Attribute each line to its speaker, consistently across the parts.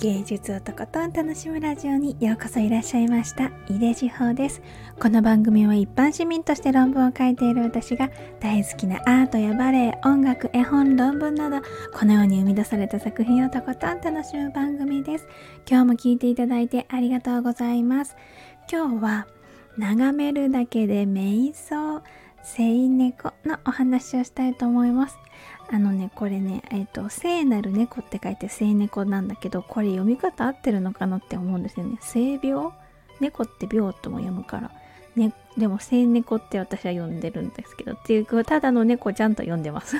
Speaker 1: 芸術をとことん楽しむラジオにようこそいらっしゃいました。井出志保です。この番組は一般市民として論文を書いている私が大好きなアートやバレエ音楽絵本論文などこのように生み出された作品をとことん楽しむ番組です。今日も聞いていただいてありがとうございます。今日は眺めるだけで瞑想聖猫のお話をしたいと思います。あのねこれねえっ、ー、と聖なる猫って書いて聖猫なんだけどこれ読み方合ってるのかなって思うんですよね。聖病？猫って病とも読むから。ね、でも聖猫って私は呼んでるんですけどっていうただの猫ちゃんと呼んでます。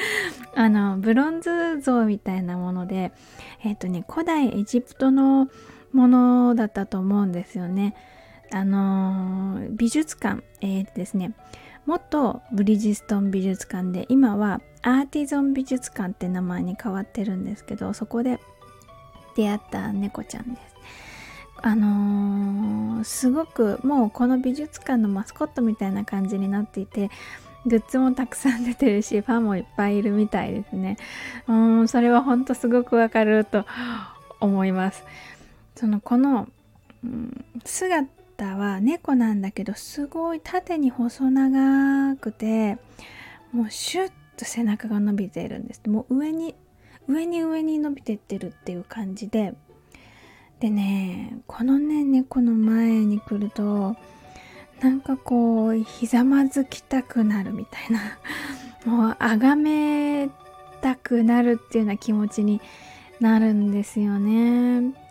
Speaker 1: あのブロンズ像みたいなものでえっ、ー、とね古代エジプトのものだったと思うんですよね。あのー、美術館えー、ですね。元ブリヂストン美術館で今はアーティゾン美術館って名前に変わってるんですけどそこで出会った猫ちゃんです。あのー、すごくもうこの美術館のマスコットみたいな感じになっていてグッズもたくさん出てるしファンもいっぱいいるみたいですね。うんそれはほんとすごくわかると思います。そのこの、うん、姿は猫なんだけどすごい縦に細長くてもうシュッと背中が伸びているんです。もう上に上に上に伸びてってるっていう感じで。でねこのね猫の前に来るとなんかこうひざまずきたくなるみたいな。もうあがめたくなるっていうような気持ちになるんですよね。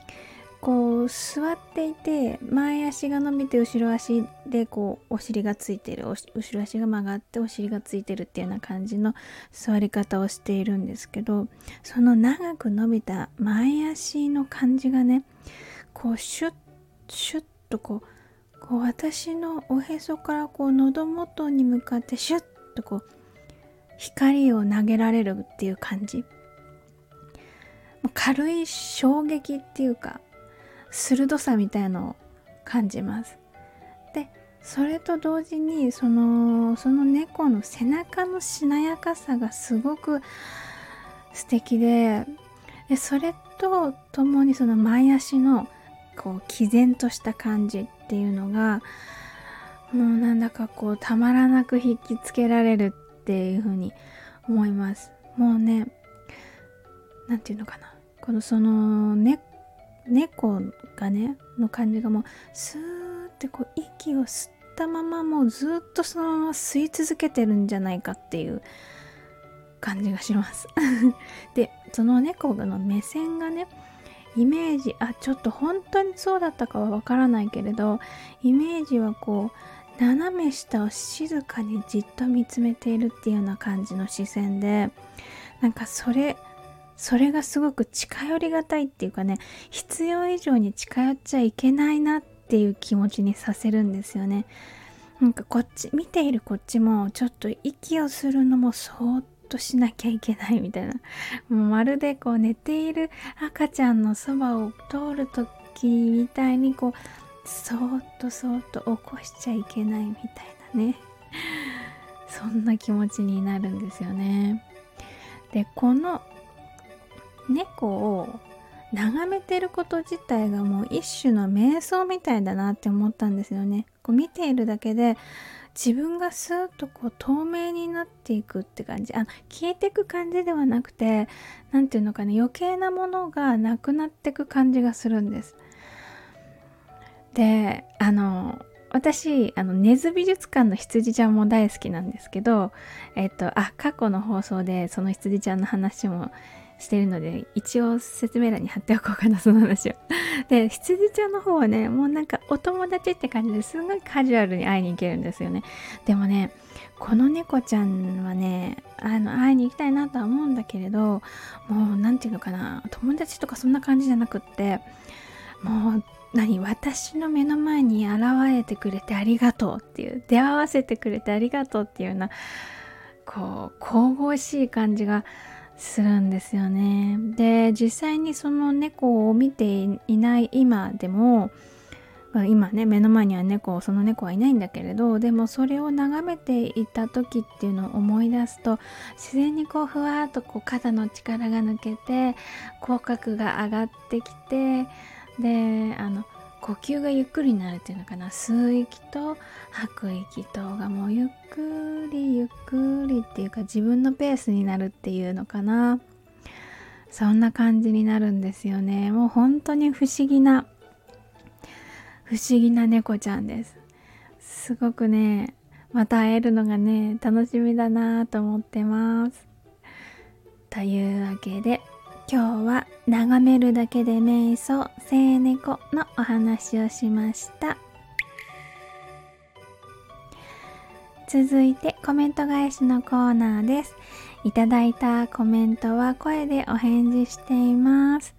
Speaker 1: こう座っていて前足が伸びて後ろ足でこうお尻がついてる後ろ足が曲がってお尻がついてるっていうような感じの座り方をしているんですけどその長く伸びた前足の感じがねこうシュッシュッとこうこう私のおへそからこう喉元に向かってシュッとこう光を投げられるっていう感じ。軽い衝撃っていうか鋭さみたいのを感じます。でそれと同時にそのその猫の背中のしなやかさがすごく素敵ででそれとともにその前足のこう毅然とした感じっていうのがもうなんだかこうたまらなく引きつけられるっていうふうに思いますもうね何て言うのかなこのその猫猫がねの感じがもうスーってこう息を吸ったままもうずっとそのまま吸い続けてるんじゃないかっていう感じがします。でその猫の目線がねイメージあちょっと本当にそうだったかはわからないけれどイメージはこう斜め下を静かにじっと見つめているっていうような感じの視線でなんかそれそれがすごく近寄りがたいっていうかね必要以上に近寄っちゃいけないなっていう気持ちにさせるんですよね。なんかこっち見ているこっちもちょっと息をするのもそーっとしなきゃいけないみたいな。もうまるでこう寝ている赤ちゃんのそばを通る時みたいにこうそーっとそーっと起こしちゃいけないみたいなね。そんな気持ちになるんですよね。でこの猫を眺めてること自体がもう一種の瞑想みたいだなって思ったんですよね。こう見ているだけで自分がスーッとこう透明になっていくって感じあ消えていく感じではなくて何て言うのかな余計なものがなくなってく感じがするんです。であの私あの根津美術館の羊ちゃんも大好きなんですけどえっとあ過去の放送でその羊ちゃんの話もしてるので一応説明欄に貼っておこうかなその話を。で羊ちゃんの方はねもうなんかお友達って感じですごいカジュアルに会いに行けるんですよね。でもねこの猫ちゃんはねあの会いに行きたいなとは思うんだけれどもう何て言うのかな友達とかそんな感じじゃなくってもう何私の目の前に現れてくれてありがとうっていう出会わせてくれてありがとうっていうようなこう神々しい感じがするんですよね。で実際にその猫を見ていない今でも今ね目の前には猫その猫はいないんだけれどでもそれを眺めていた時っていうのを思い出すと自然にこうふわっとこう肩の力が抜けて口角が上がってきてであの呼吸がゆっくりになるっていうのかな。吸う息と吐く息とがもうゆっくりゆっくりっていうか自分のペースになるっていうのかな。そんな感じになるんですよね。もう本当に不思議な不思議な猫ちゃんです。すごくねまた会えるのがね楽しみだなと思ってます。というわけで今日は眺めるだけで瞑想聖猫のお話をしました。続いてコメント返しのコーナーです。いただいたコメントは声でお返事しています。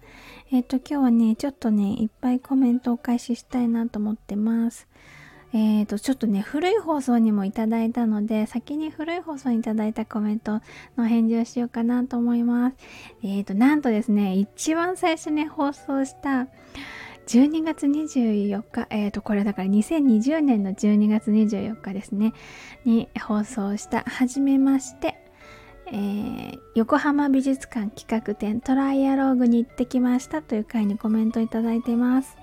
Speaker 1: えっ、ー、と今日はねちょっとねいっぱいコメントお返ししたいなと思ってます。えーと、ちょっとね、古い放送にもいただいたので、先に古い放送にいただいたコメントの返事をしようかなと思います。えーと、なんとですね、一番最初に放送した12月24日、えーと、これだから2020年の12月24日ですね、に放送した、はじめまして、えー、横浜美術館企画展トライアローグに行ってきましたという回にコメントいただいてます。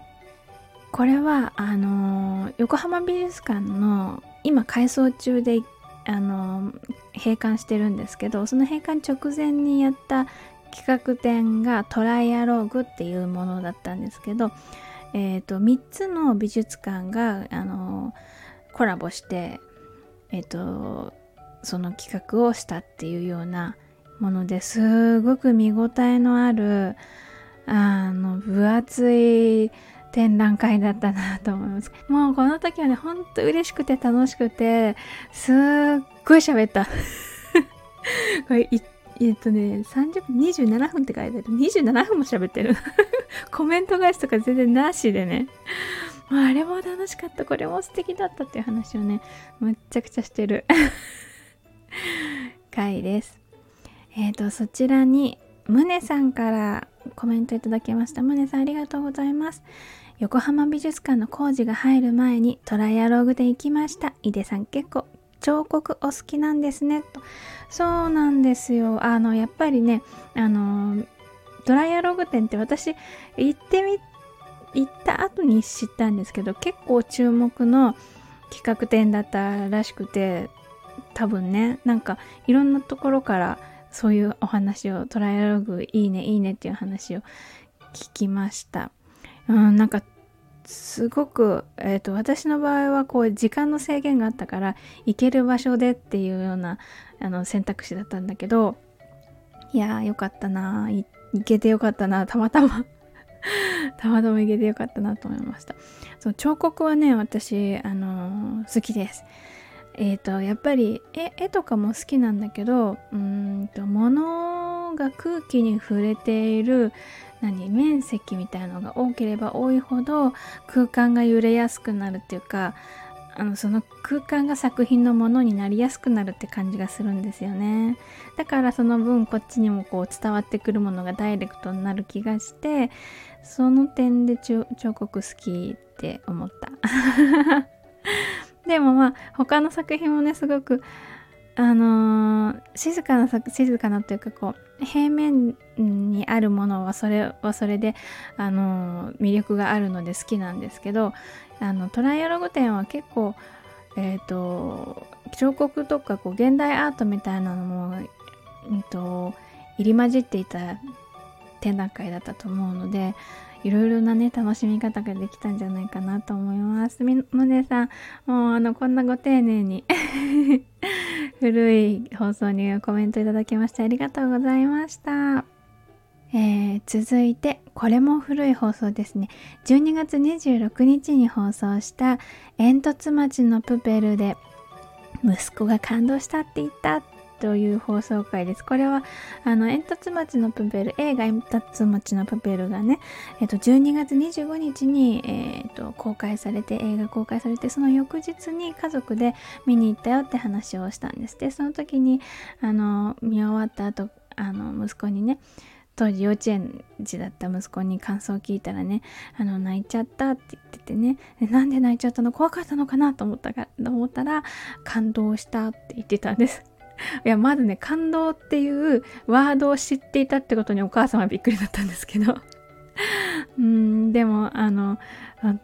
Speaker 1: これはあの、横浜美術館の今改装中で、あの、閉館してるんですけどその閉館直前にやった企画展がトライアローグっていうものだったんですけど、えーと、3つの美術館が、あの、コラボして、えーとその企画をしたっていうようなものですごく見応えのあるあの分厚い展覧会だったなと思います。もうこの時はね、ほんと嬉しくて楽しくて、すっごい喋った。これ、えっとね、30分、27分って書いてある。27分も喋ってる。コメント返しとか全然なしでね。あれも楽しかった、これも素敵だったっていう話をね、むっちゃくちゃしてる回です。えっ、ー、と、そちらに、ムネさんからコメントいただきました。ムネさんありがとうございます。横浜美術館の工事が入る前にトライアログで行きました。井出さん結構彫刻お好きなんですね。とそうなんですよ。あの、やっぱりね、あの、トライアログ展って私行ってみ、行った後に知ったんですけど、結構注目の企画展だったらしくて、多分ね、なんかいろんなところからそういうお話を、トライアログいいね、いいねっていう話を聞きました。うん、なんかすごく、えーと、私の場合はこう時間の制限があったから行ける場所でっていうようなあの選択肢だったんだけどいやーよかったな行けてよかったなたまたま たまたま行けてよかったなと思いましたそう彫刻はね私、あのー、好きですえ、ー、とやっぱり絵とかも好きなんだけどうんと物が空気に触れている何面積みたいのが多ければ多いほど空間が揺れやすくなるっていうかあのその空間が作品のものになりやすくなるって感じがするんですよね。だからその分こっちにもこう伝わってくるものがダイレクトになる気がしてその点で彫刻好きって思った。でもまあ他の作品もねすごくあのー、静かな静かなというかこう平面にあるものはそれはそれで、あのー、魅力があるので好きなんですけどあのトライアログ展は結構え、ー、と彫刻とかこう現代アートみたいなのも、うんと入り混じっていた展覧会だったと思うのでいろいろなね楽しみ方ができたんじゃないかなと思います。みもねさんもうあのこんなご丁寧に 古い放送にコメントいただきましてありがとうございました。えー、続いてこれも古い放送ですね。12月26日に放送した煙突町のプペルで息子が感動したって言ったという放送回です。これは、あの、煙突町のプペル、映画煙突町のプペルがね、えっと、12月25日に、えっと、公開されて、映画公開されて、その翌日に家族で見に行ったよって話をしたんです。で、その時に、あの、見終わった後、あの、息子にね、当時幼稚園児だった息子に感想を聞いたらねあの泣いちゃったって言っててねなんで泣いちゃったの？怖かったのかな？と思ったかと思ったら感動したって言ってたんですいやまずね感動っていうワードを知っていたってことにお母さんはびっくりだったんですけど。うんでもあの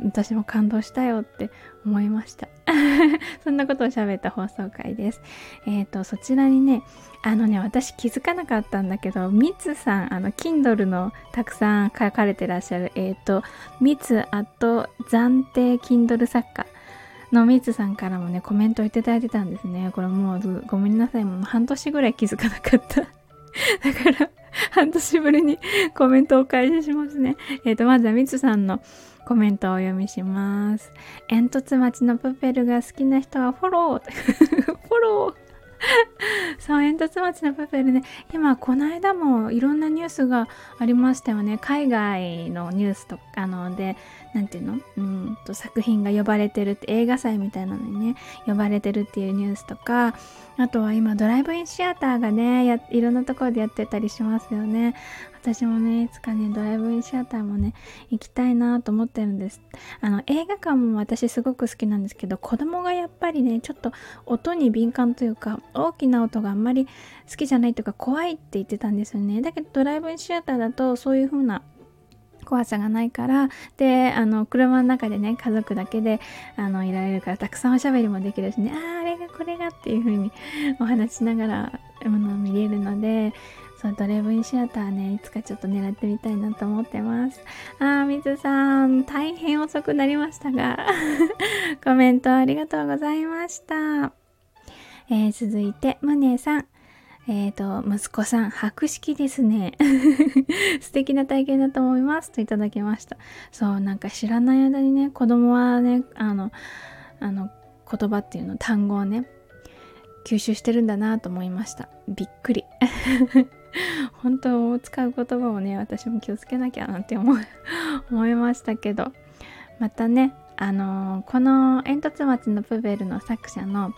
Speaker 1: 私も感動したよって思いました。そんなことを喋った放送回です。えっ、ー、とそちらにねあのね私気づかなかったんだけどみつさんあの Kindle のたくさん書かれてらっしゃるえっ、ー、とみつあと暫定 Kindle 作家。のみつさんからもねコメントをいただいてたんですねこれもうごめんなさいもう半年ぐらい気づかなかった だから半年ぶりにコメントをお返ししますね。えっ、ー、と、まずはみつさんのコメントをお読みします。煙突町のプペルが好きな人はフォロー フォローそう、煙突町のプペルね、今、この間もいろんなニュースがありましたよね。海外のニュースとかので、なんていうの？うんと作品が呼ばれてるって映画祭みたいなのにね呼ばれてるっていうニュースとかあとは今ドライブインシアターがねやいろんなところでやってたりしますよね。私もねいつかねドライブインシアターもね行きたいなと思ってるんです。あの映画館も私すごく好きなんですけど子供がやっぱりねちょっと音に敏感というか大きな音があんまり好きじゃないというか怖いって言ってたんですよね。だけどドライブインシアターだとそういう風な怖さがないからであの車の中でね家族だけであのいられるからたくさんおしゃべりもできるしねあああれがこれがっていう風に お話しながらあの見れるのでそうドレブインシアターねいつかちょっと狙ってみたいなと思ってます。あー水さん大変遅くなりましたが コメントありがとうございました、えー、続いてムネさん。えっ、ー、と、息子さん、博識ですね。素敵な体験だと思います。といただきました。そう、なんか知らない間にね、子供はね、あの、あの、言葉っていうの、単語をね、吸収してるんだなと思いました。びっくり。本当使う言葉をね、私も気をつけなきゃなんて思 思いましたけど、またね、あのー、この煙突町のプベルの作者の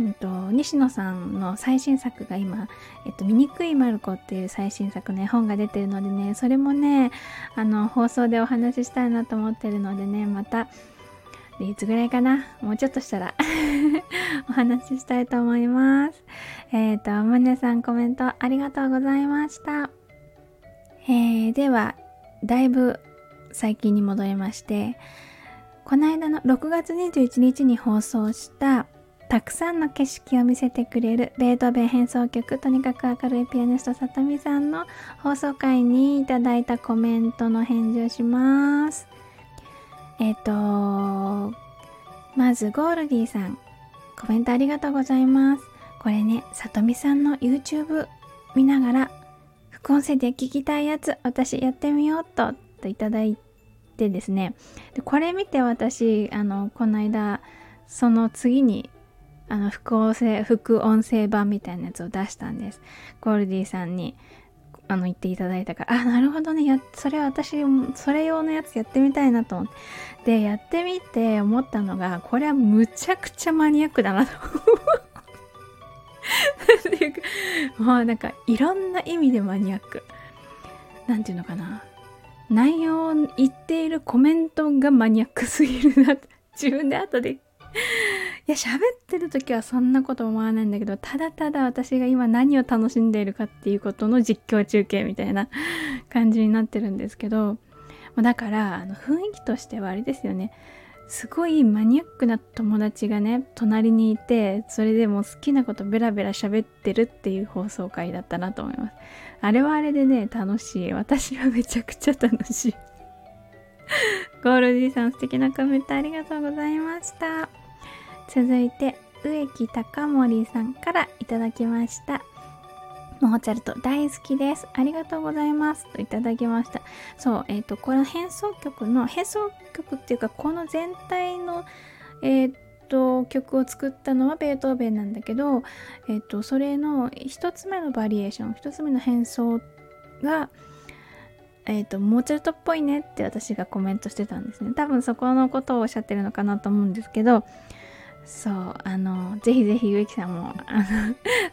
Speaker 1: うんと、西野さんの最新作が今「えっと、醜いマルコ」っていう最新作の絵本が出てるのでねそれもねあの放送でお話ししたいなと思ってるのでねまたいつぐらいかな？もうちょっとしたら お話ししたいと思います。えっ、ー、とむねさんコメントありがとうございました。えー、ではだいぶ最近に戻りましてこの間の6月21日に放送したたくさんの景色を見せてくれるベートーベン変奏曲とにかく明るいピアニストさとみさんの放送回にいただいたコメントの返事をします。えっ、ー、とまずゴールディさんコメントありがとうございます。これねさとみさんの YouTube 見ながら副音声で聞きたいやつ私やってみようとといただいてですね。でこれ見て私あのこの間その次にあの副音声副音声版みたいなやつを出したんです。ゴールディさんにあの言っていただいたからあなるほどね。やそれ私それ用のやつやってみたいなと思って。でやってみて思ったのがこれはむちゃくちゃマニアックだなと。ていうかもうなんかいろんな意味でマニアック。なんていうのかな。内容を言っているコメントがマニアックすぎるな。自分で後でや喋ってる時はそんなこと思わないんだけどただただ私が今何を楽しんでいるかっていうことの実況中継みたいな 感じになってるんですけどだからあの雰囲気としてはあれですよね。すごいマニアックな友達がね隣にいてそれでも好きなことベラベラ喋ってるっていう放送回だったなと思います。あれはあれでね楽しい。私はめちゃくちゃ楽しい。ゴールディさん素敵なコメントありがとうございました。続いて植木高森さんからいただきましたモーツァルト大好きです。ありがとうございます。といただきました。そう、えっ、ー、と、この変奏曲の、変奏曲っていうか、この全体の、えっ、ー、と、曲を作ったのはベートーベンなんだけど、えっ、と、それの一つ目のバリエーション、一つ目の変奏が、えっ、と、モーツァルトっぽいねって私がコメントしてたんですね。多分そこのことをおっしゃってるのかなと思うんですけど、そうあのぜひぜひ植木さんもあの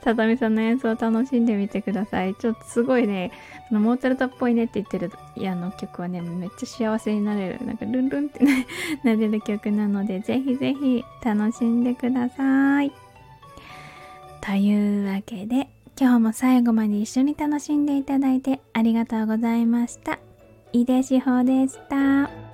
Speaker 1: さとみさんの演奏を楽しんでみてください。ちょっとすごいねそのモーツァルトっぽいねって言ってるあの曲はねめっちゃ幸せになれるなんかルンルンってね なれる曲なのでぜひぜひ楽しんでください。というわけで今日も最後まで一緒に楽しんでいただいてありがとうございました。井出志保でした。